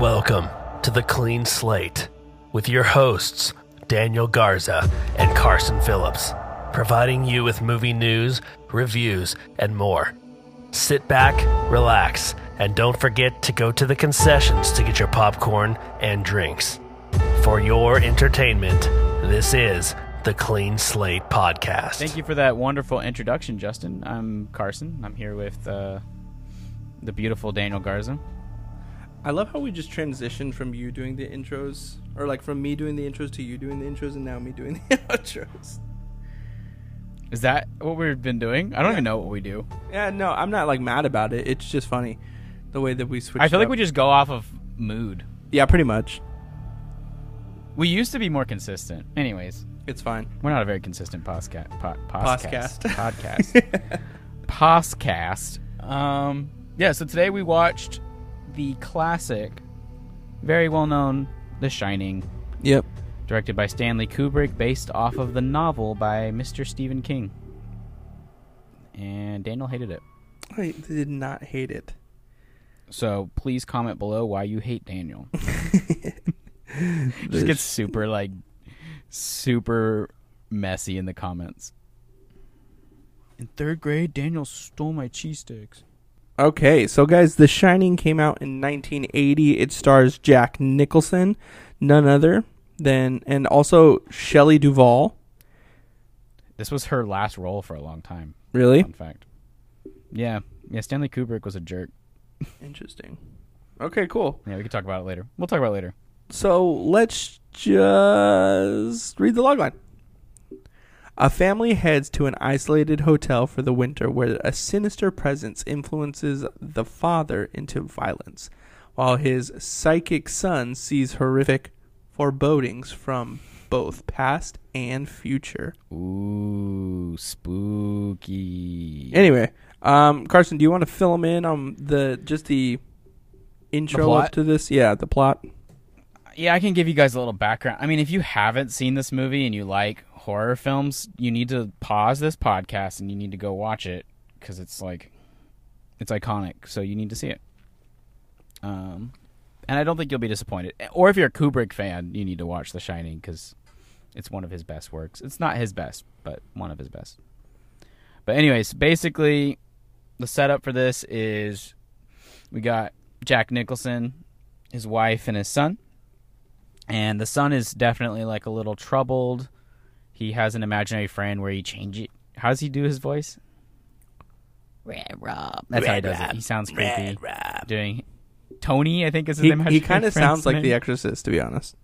Welcome to the Clean Slate with your hosts, Daniel Garza and Carson Phillips, providing you with movie news, reviews, and more. Sit back, relax, and don't forget to go to the concessions to get your popcorn and drinks. For your entertainment, this is the Clean Slate Podcast. Thank you for that wonderful introduction, Justin. I'm Carson. I'm here with uh, the beautiful Daniel Garza. I love how we just transitioned from you doing the intros, or like from me doing the intros to you doing the intros, and now me doing the outros. Is that what we've been doing? I don't Yeah. even know what we do. Yeah, no, I'm not like mad about it. It's just funny the way that we switch. I feel like we just go off of mood. yeah, pretty much. We used to be more consistent. Anyways, It's fine. we're not a very consistent podcast. Po- podcast. Podcast. Podcast. Podcast. Um, yeah, so today we watched the classic, very well known The Shining, Yep. directed by Stanley Kubrick, based off of the novel by Mr. Stephen King. And Daniel hated it. I did not hate it. So please comment below why you hate Daniel. Just gets super like super messy in the comments. In third grade, Daniel stole my cheese sticks. Okay, so guys, The Shining came out in 1980. It stars Jack Nicholson, none other than, and also Shelley Duvall. This was her last role for a long time. Really Fun fact. Yeah, yeah. Stanley Kubrick was a jerk. interesting. Okay, cool. Yeah, we can talk about it later. We'll talk about it later. So let's just read the logline. A family heads to an isolated hotel for the winter where a sinister presence influences the father into violence, while his psychic son sees horrific forebodings from both past and future. Ooh, spooky. Anyway, um, Carson, do you want to fill him in on the just the intro plot? up to this? Yeah, the plot. yeah, I can give you guys a little background. I mean, if you haven't seen this movie and you like horror films, you need to pause this podcast and you need to go watch it because it's like it's iconic. So you need to see it. Um, and I don't think you'll be disappointed. Or if you're a Kubrick fan, you need to watch The Shining because it's one of his best works. It's not his best, but one of his best. But anyways, basically, the setup for this is we got Jack Nicholson, his wife, and his son and the son is definitely like a little troubled. He has an imaginary friend where he changes. How does he do his voice? Redrum. That's how he does it. He sounds creepy. Doing Tony, I think is his He, imaginary he kind of friend's sounds like name. The Exorcist, to be honest.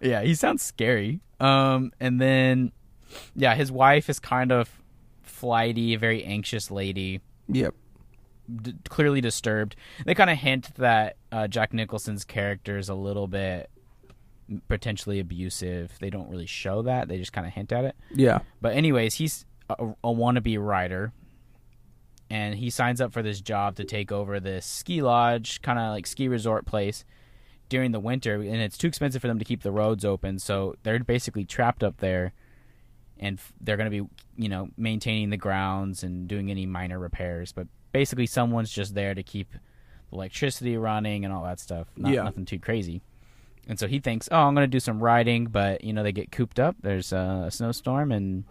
Yeah, he sounds scary. Um, and then yeah, his wife is kind of flighty, a very anxious lady. Yep. d- clearly disturbed. They kind of hint that uh, Jack Nicholson's character is a little bit potentially abusive. They don't really show that. They just kind of hint at it. Yeah. But anyways, he's a, a wannabe writer, and he signs up for this job to take over this ski lodge, kind of like ski resort place during the winter, and it's too expensive for them to keep the roads open. So they're basically trapped up there, and f- they're going to be, you know, maintaining the grounds and doing any minor repairs. But basically, someone's just there to keep electricity running and all that stuff. Not, Yeah. Nothing too crazy. And so he thinks, oh, I'm going to do some riding, but you know they get cooped up. There's a snowstorm and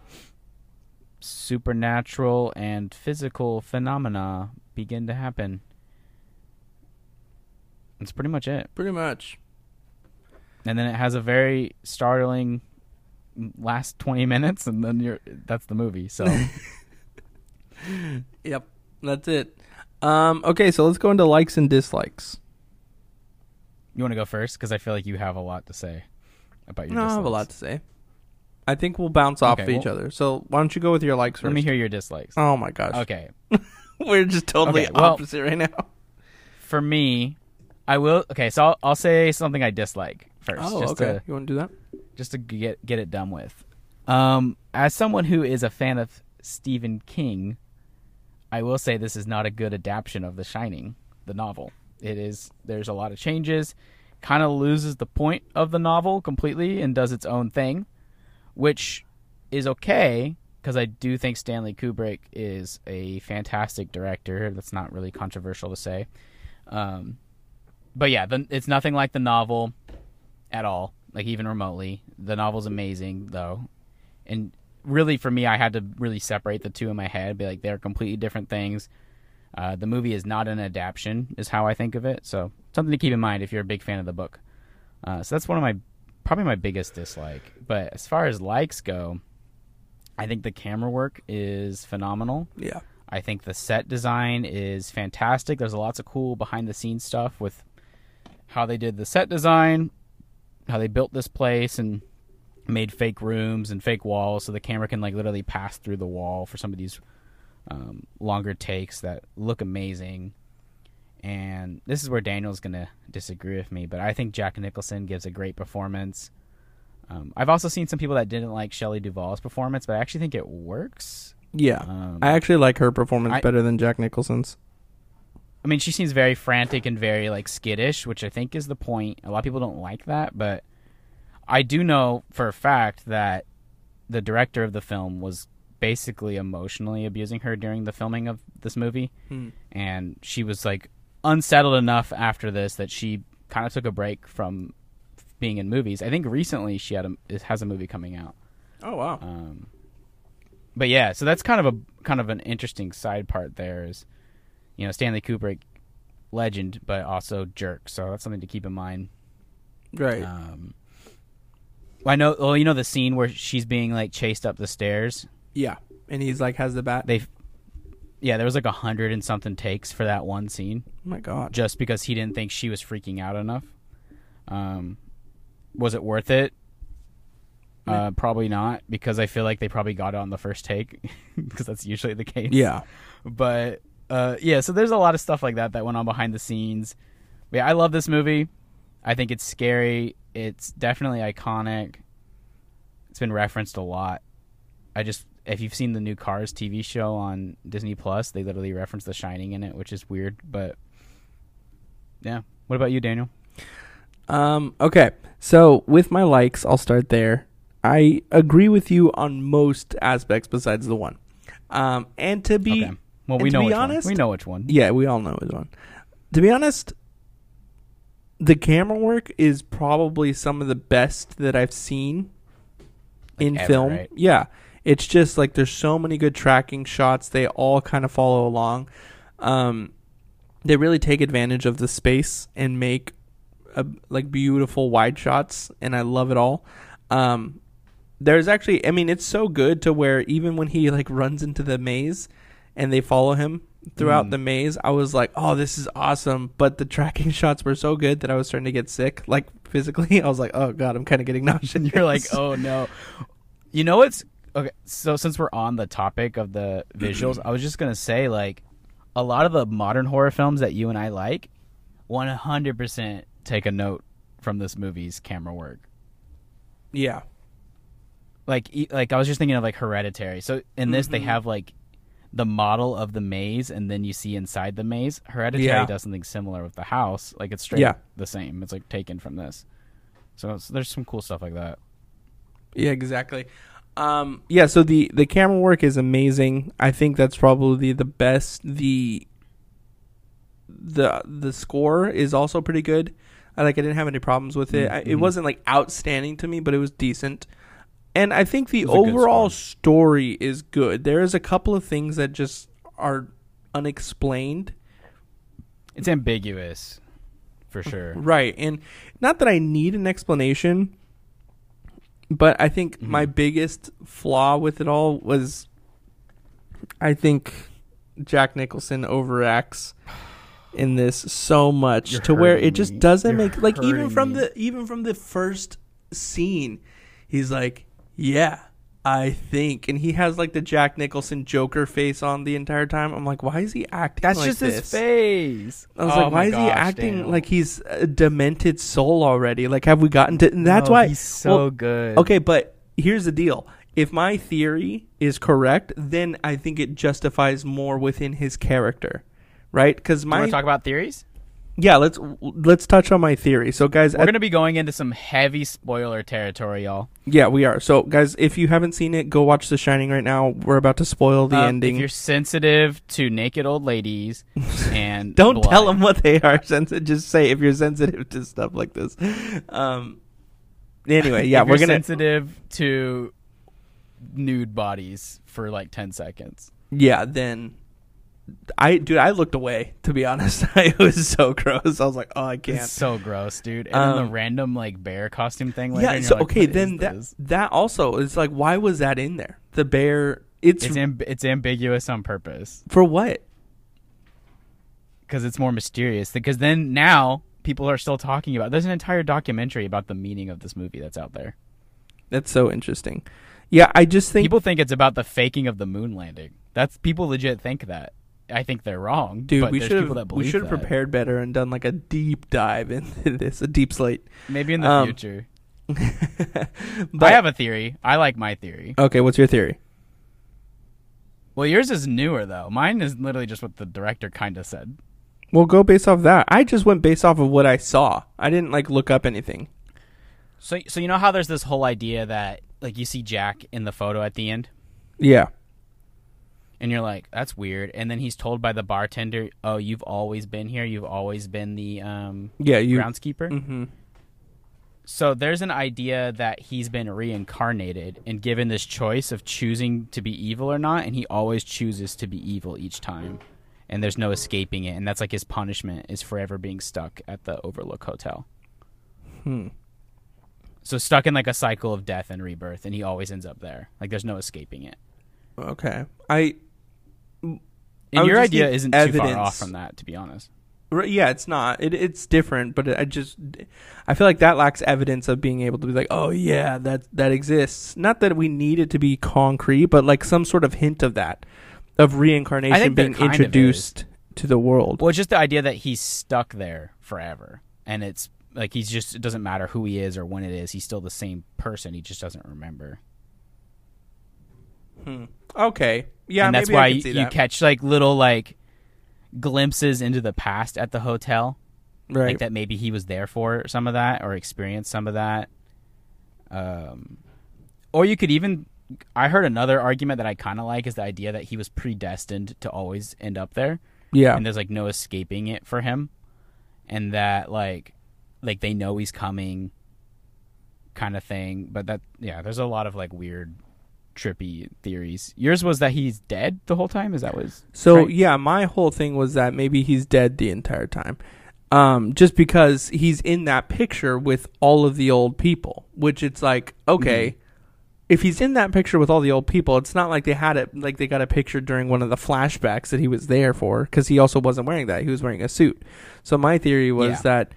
supernatural and physical phenomena begin to happen. That's pretty much it. Pretty much. And then it has a very startling last 20 minutes and then you're that's the movie. So Yep. That's it. Um, okay, so let's go into likes and dislikes. You want to go first cuz I feel like you have a lot to say about your No, I have a lot to say. I think we'll bounce off Okay, of each well- other. So why don't you go with your likes first? Let me hear your dislikes. Oh my gosh. Okay. We're just totally Okay, well- opposite right now. For me, I will Okay, so I'll, I'll say something I dislike first Oh, just okay. to You want to do that? just to get get it done with. Um, as someone who is a fan of Stephen King, I will say this is not a good adaptation of The Shining, the novel. It is there's a lot of changes, kind of loses the point of the novel completely and does its own thing, which is okay because I do think Stanley Kubrick is a fantastic director. That's not really controversial to say. Um, but yeah, the, it's nothing like the novel at all, like even remotely. The novel's amazing though, and really for me, I had to really separate the two in my head. Be like they're completely different things. Uh, the movie is not an adaptation, is how I think of it. So something to keep in mind if you're a big fan of the book. Uh, so that's one of my probably my biggest dislike. But as far as likes go, I think the camera work is phenomenal. Yeah. I think the set design is fantastic. There's lots of cool behind the scenes stuff with how they did the set design, how they built this place and made fake rooms and fake walls so the camera can like literally pass through the wall for some of these um, longer takes that look amazing. And this is where Daniel's gonna disagree with me, but I think Jack Nicholson gives a great performance. Um, I've also seen some people that didn't like Shelley Duvall's performance, but I actually think it works. Yeah. Um, I actually like her performance I- better than Jack Nicholson's. I mean, she seems very frantic and very like skittish, which I think is the point. A lot of people don't like that, but I do know for a fact that the director of the film was basically emotionally abusing her during the filming of this movie, Hmm. and she was like unsettled enough after this that she kind of took a break from being in movies. I think recently she had a has a movie coming out. Oh wow. Um, but yeah, so that's kind of a kind of an interesting side part. There is, you know, Stanley Kubrick, legend, but also jerk. So that's something to keep in mind. right. Um, I know. Well, you know the scene where she's being like chased up the stairs. Yeah. And he's like has the bat. They, yeah, there was like a hundred and something takes for that one scene, oh my god. just because he didn't think she was freaking out enough. Um, was it worth it? Uh, probably not, because I feel like they probably got it on the first take, because that's usually the case. Yeah. but uh, yeah, so there's a lot of stuff like that that went on behind the scenes. But yeah, I love this movie. I think it's scary. It's definitely iconic. It's been referenced a lot. I just if you've seen the new Cars TV show on Disney Plus, they literally reference The Shining in it, which is weird, but yeah. What about you, Daniel? Um, okay. So with my likes, I'll start there. I agree with you on most aspects besides the one. Um, and to be okay. Well, we know be which honest- one. We know which one. yeah, we all know which one. To be honest, the camera work is probably some of the best that I've seen Like in ever, film. right? Yeah. It's just like there's so many good tracking shots. They all kind of follow along. Um, they really take advantage of the space and make a, like beautiful wide shots, and I love it all. Um, there's actually, I mean, it's so good to where even when he like runs into the maze and they follow him throughout Mm. the maze, I was like, oh, this is awesome. But the tracking shots were so good that I was starting to get sick, like physically. I was like, oh god, I'm kind of getting nauseous. And you're like, oh no. You know what's okay? So since we're on the topic of the visuals, I was just gonna say like a lot of the modern horror films that you and I like, 100 percent take a note from this movie's camera work. yeah, Like like I was just thinking of like Hereditary. So in this they Mhm. have like the model of the maze, and then you see inside the maze. Hereditary Yeah. does something similar with the house. Like it's straight Yeah. the same. It's like taken from this. So there's some cool stuff like that. Yeah, exactly. Um, yeah, so the the camera work is amazing. I think that's probably the best. The the the score is also pretty good. I like. I didn't have any problems with it. I, it Mhm. wasn't like outstanding to me, but it was decent. And I think the It was a good overall score. story is good. There is a couple of things that just are unexplained. It's ambiguous, for sure. Right. And not that I need an explanation, but I think Mhm. my biggest flaw with it all was I think Jack Nicholson overacts in this so much You're to where it just doesn't make like even from me. the even from the first scene he's like, "Yeah, I think." And he has like the Jack Nicholson Joker face on the entire time. I'm like, "Why is he acting That's like just his face. I was Oh like, why my is he acting Daniel. like he's a demented soul already? Like, have we gotten to? And that's No, why. he's so well, good. Okay, but here's the deal. If my theory is correct, then I think it justifies more within his character, right? Because Do you my want to talk about theories? Yeah, let's let's touch on my theory. So, guys, We're at- gonna be going into some heavy spoiler territory, y'all. yeah, we are. So, guys, if you haven't seen it, go watch The Shining right now. We're about to spoil the Um, ending. If you're sensitive to naked old ladies and Don't blood. tell them what they are. Sensi- just say if you're sensitive to stuff like this. Um. Anyway, yeah, If we're you're gonna. sensitive to nude bodies for like ten seconds. yeah, then. I dude, I looked away. To be honest, it was so gross. I was like, oh, I can't. It's so gross, dude. And then Um, the random like bear costume thing. Later, yeah. So like, okay, then that this?" that also is like, why was that in there? The bear. It's, it's amb- it's ambiguous on purpose for what? because it's more mysterious. Because then now people are still talking about. There's an entire documentary about the meaning of this movie that's out there. That's so interesting. Yeah, I just think People think it's about the faking of the moon landing. That's people legit think that. I think they're wrong, Dude, we should have we should have prepared better and done like a deep dive into this, a deep slate. Maybe in the Um, future. but I have a theory. I like my theory. okay. What's your theory? Well, yours is newer though. Mine is literally just what the director kind of said. Well, go based off that. I just went based off of what I saw. I didn't like look up anything. So, so you know how there's this whole idea that like you see Jack in the photo at the end, Yeah, and you're like, that's weird. And then he's told by the bartender, "Oh, you've always been here. You've always been the um, yeah. You. groundskeeper." hmm So there's an idea that he's been reincarnated and given this choice of choosing to be evil or not, and he always chooses to be evil each time. And there's no escaping it, and that's like his punishment is forever being stuck at the Overlook Hotel. Hmm. So stuck in like a cycle of death and rebirth, and he always ends up there. Like there's no escaping it. Okay. I. And your idea isn't too evidence. far off from that, to be honest. Right, yeah, it's not. It, it's different, but I just I feel like that lacks evidence of being able to be like, oh yeah, that that exists. Not that we need it to be concrete, but like some sort of hint of that, of reincarnation being introduced to the world. Well, it's just the idea that he's stuck there forever, and it's like he's just it doesn't matter who he is or when it is. He's still the same person. He just doesn't remember. Hmm. Okay, yeah, and that's why I you, see you that. catch like little like glimpses into the past at the hotel, right. like that maybe he was there for some of that or experienced some of that. Um, or you could even. I heard another argument that I kind of like is the idea that he was predestined to always end up there. yeah, and there's like no escaping it for him and that like like they know he's coming kind of thing but that yeah there's a lot of like weird trippy theories yours was that he's dead the whole time is that was So right? yeah, my whole thing was that maybe he's dead the entire time. Um, just because he's in that picture with all of the old people, which it's like, okay, Mm-hmm. if he's in that picture with all the old people, it's not like they had it like they got a picture during one of the flashbacks that he was there for because he also wasn't wearing that; he was wearing a suit. So my theory was Yeah. that,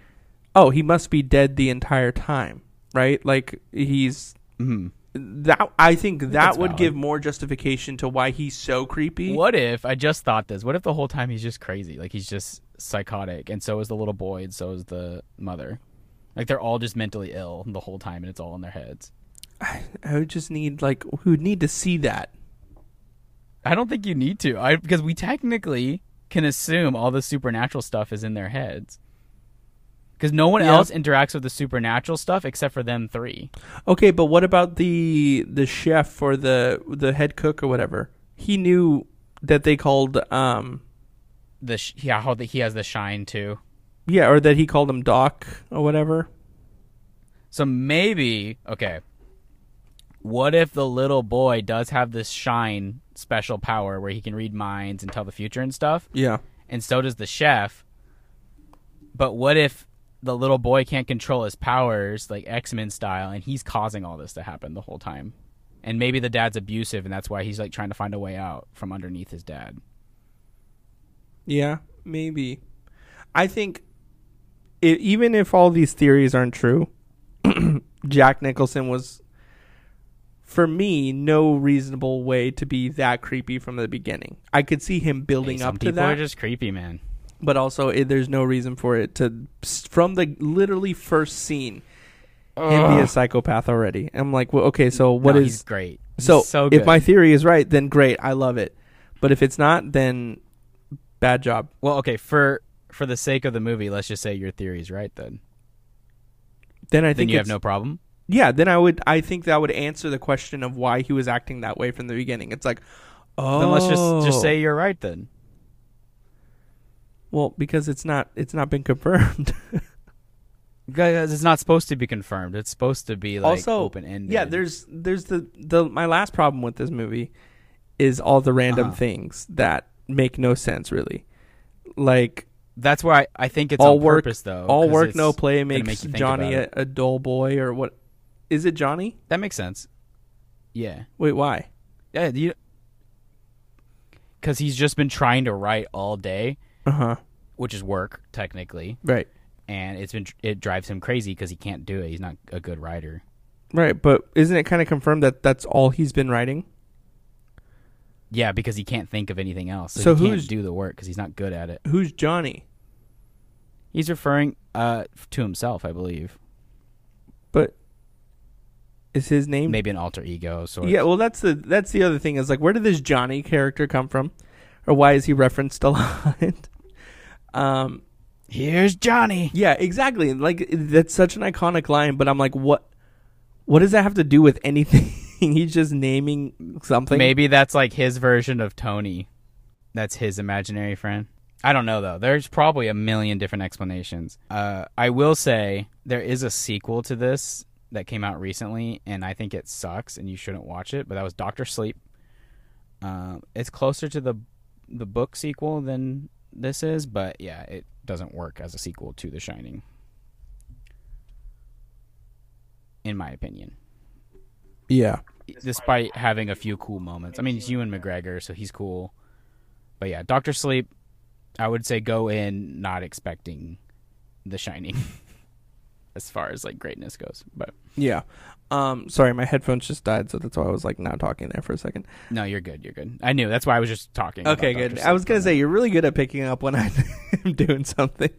oh, he must be dead the entire time, right? Like he's Mhm. That. I think that that's would valid. give more justification to why he's so creepy. what if i just thought this what if the whole time he's just crazy like he's just psychotic and so is the little boy and so is the mother like they're all just mentally ill the whole time and it's all in their heads I would just need like we would need to see that. I don't think you need to. I because we technically can assume all the supernatural stuff is in their heads. Because no one Yeah. else interacts with the supernatural stuff except for them three. Okay, but what about the the chef or the the head cook or whatever? He knew that they called um The sh- yeah, how the, he has the shine too. yeah, or that he called him Doc or whatever. So maybe okay. What if the little boy does have this shine special power where he can read minds and tell the future and stuff, Yeah. and so does the chef? But what if the little boy can't control his powers like X-Men style and he's causing all this to happen the whole time? And maybe the dad's abusive and that's why he's like trying to find a way out from underneath his dad. Yeah, maybe. I think i even if all these theories aren't true, Jack Nicholson was for me no reasonable way to be that creepy from the beginning. I could see him building Hey, up to people that. are just creepy, man. But also it, there's no reason for it to from the literally first scene him be a psychopath already. I'm like, well, okay, so what No, is he's great. He's so, so if my theory is right, then great, I love it. But if it's not, then bad job. Well, okay, for for the sake of the movie, let's just say your theory is right. Then, Then I then think you have no problem. Yeah, then I would. I think that would answer the question of why he was acting that way from the beginning. It's like, oh, Then let's just just say you're right. Then well because it's not. It's not been confirmed. because it's not supposed to be confirmed. It's supposed to be like also, open ended. yeah. There's there's the the my last problem with this movie is all the random Uh-huh. things that make no sense really. Like that's why I, I think it's all work, purpose though. all work, no play makes make Johnny a, a dull boy or what? Is it Johnny? That makes sense. Yeah, Wait, why? yeah. You because he's just been trying to write all day, Uh huh. which is work technically, Right. and it's been it drives him crazy because he can't do it. He's not a good writer. Right, but isn't it kind of confirmed that that's all he's been writing? Yeah, because he can't think of anything else. So, So he who's- can't do the work because he's not good at it. Who's Johnny? He's referring uh, to himself, I believe. But is his name? Maybe an alter ego. Sort Yeah, well, that's the that's the other thing is like, where did this Johnny character come from, or why is he referenced a lot? um, Here's Johnny. yeah, exactly. Like that's such an iconic line, but I'm like, what? What does that have to do with anything? He's just naming something. Maybe that's like his version of Tony. That's his imaginary friend. I don't know though. There's probably a million different explanations. Uh, I will say there is a sequel to this that came out recently, and I think it sucks, and you shouldn't watch it. But that was Doctor Sleep. Um, it's closer to the the book sequel than this is, but yeah, it doesn't work as a sequel to The Shining, in my opinion Yeah. despite having a few cool moments. I mean, it's Ewan McGregor, so he's cool. But yeah, Doctor Sleep, I would say go in not expecting The Shining as far as like greatness goes. But Yeah. Um, sorry, my headphones just died, so that's why I was like not talking there for a second. no, you're good. You're good. I knew that's why I was just talking. Okay, good. I was gonna say you're really good at picking up when I'm doing something.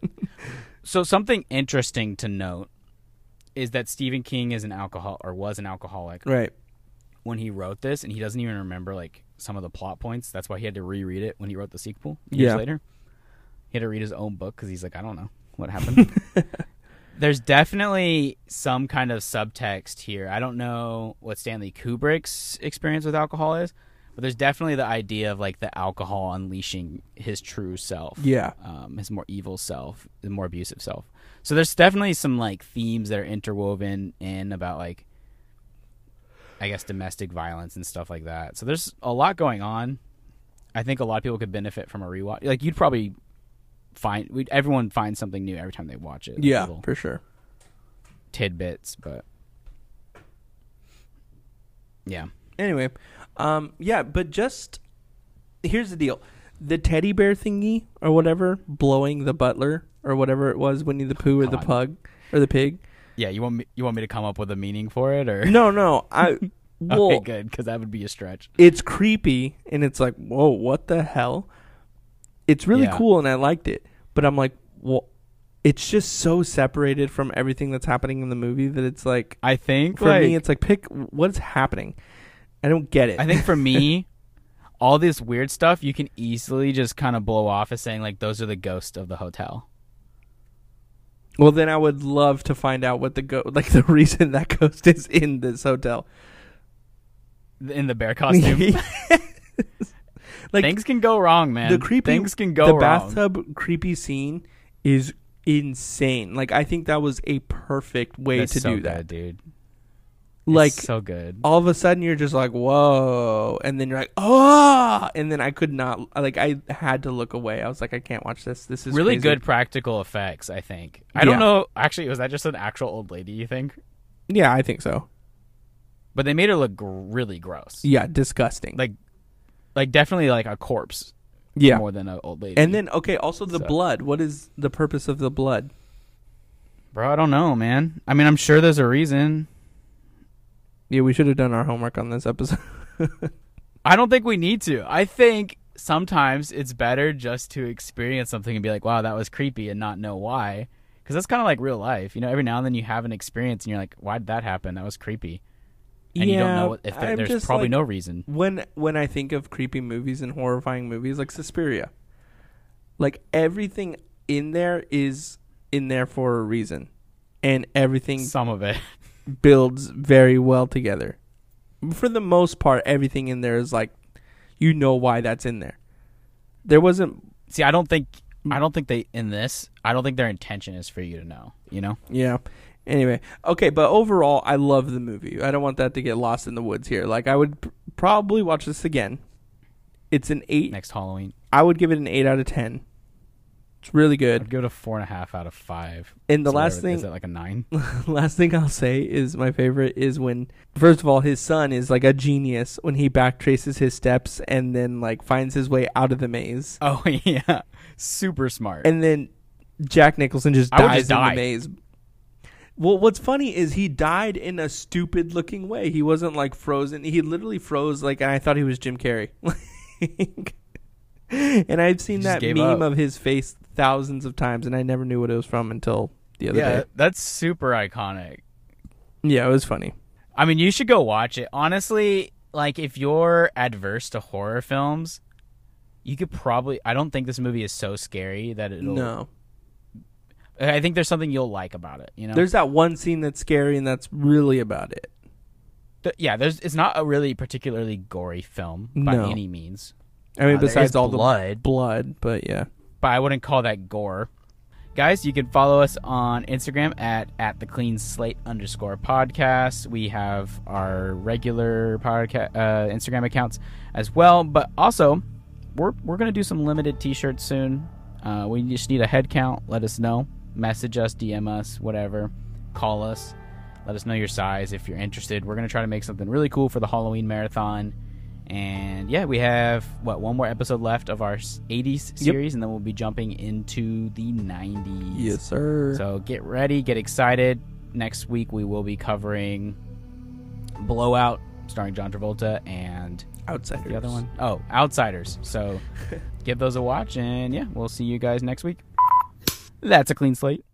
So something interesting to note is that Stephen King is an alcohol or was an alcoholic Right. when he wrote this, and he doesn't even remember like some of the plot points. That's why he had to reread it when he wrote the sequel years Yeah. later. He had to read his own book because he's like, I don't know what happened. There's definitely some kind of subtext here. I don't know what Stanley Kubrick's experience with alcohol is, but there's definitely the idea of like the alcohol unleashing his true self Yeah. um, his more evil self, the more abusive self. So there's definitely some like themes that are interwoven in about like, I guess domestic violence and stuff like that. So there's a lot going on. I think a lot of people could benefit from a rewatch. Like you'd probably find, we'd, everyone finds something new every time they watch it. like Yeah, for sure. tidbits, but yeah, Anyway, um, yeah, but just here's the deal: the teddy bear thingy or whatever blowing the butler or whatever it was, Winnie the Pooh or the pug or the pig. yeah. You want me? You want me to come up with a meaning for it, or No, no, I. Well, okay, good, because that would be a stretch. it's creepy and it's like, whoa, what the hell? It's really Yeah. cool and I liked it, but I'm like, well, it's just so separated from everything that's happening in the movie that it's like, I think for like, me, it's like, pick what's happening. I don't get it. I think for me, all this weird stuff you can easily just kind of blow off as saying like those are the ghosts of the hotel. Well, then I would love to find out what the go like the reason that ghost is in this hotel. In the bear costume, like things can go wrong, man. the creepy things can go the wrong. bathtub creepy scene is insane. Like I think that was a perfect way That's to so do that. good, dude. Like It's so good. all of a sudden you're just like whoa, and then you're like oh, and then I could not like I had to look away. I was like I can't watch this. This is Really crazy. good practical effects, I think. I Yeah. don't know. Actually, was that just an actual old lady? You think? Yeah, I think so. But they made her look gr- really gross. Yeah, disgusting. Like, like definitely like a corpse yeah. more than an old lady. And then okay, also the So- blood. What is the purpose of the blood? bro, I don't know, man. I mean, I'm sure there's a reason. Yeah, we should have done our homework on this episode. I don't think we need to. I think sometimes it's better just to experience something and be like, wow, that was creepy and not know why. Because that's kind of like real life. You know, every now and then you have an experience and you're like, why did that happen? That was creepy. And you don't know if there, there's probably like- no reason. when when I think of creepy movies and horrifying movies like Suspiria, like everything in there is in there for a reason, and everything Some of it. builds very well together. For the most part, everything in there is like you know why that's in there. There wasn't See, I don't think I don't think they in this. I don't think their intention is for you to know. You know. Yeah. Anyway, okay, but overall, I love the movie. I don't want that to get lost in the woods here. Like, I would pr- probably watch this again. It's an eight. Next Halloween, I would give it an eight out of ten. It's really I'd good. give it a four and a half out of five. And the So last thing, is it like a nine? last thing I'll say is my favorite is when first of all his son is like a genius when he backtraces his steps and then like finds his way out of the maze. Oh yeah, super smart. And then Jack Nicholson just I dies just in die. the maze. Well, what's funny is he died in a stupid looking way. He wasn't like frozen. He literally froze like I thought he was Jim Carrey. and I've seen that meme up. of his face thousands of times and I never knew what it was from until the other yeah, day. that's super iconic. Yeah, it was funny. I mean, you should go watch it. Honestly, like if you're adverse to horror films, you could probably. I don't think this movie is so scary that it'll. No. I think there's something you'll like about it. You know. There's that one scene that's scary, and that's really about it. Th- yeah. There's. It's not a really particularly gory film by No. any means. I mean, Uh, there besides is all blood. the blood, but yeah. but I wouldn't call that gore. Guys, you can follow us on Instagram at at the clean slate underscore podcast. We have our regular podcast uh, Instagram accounts as well, but also we're we're gonna do some limited T-shirts soon. Uh, we just need a head count. Let us know. Message us, DM us, whatever. Call us. Let us know your size if you're interested. We're gonna try to make something really cool for the Halloween marathon. And yeah, we have what one more episode left of our 80s series, and then we'll be jumping into the 90s. Yes, sir. So get ready, get excited. Next week we will be covering Blow Out, starring John Travolta, and Outsiders. the other one, oh, Outsiders. So give those a watch, and yeah, we'll see you guys next week. That's a clean slate.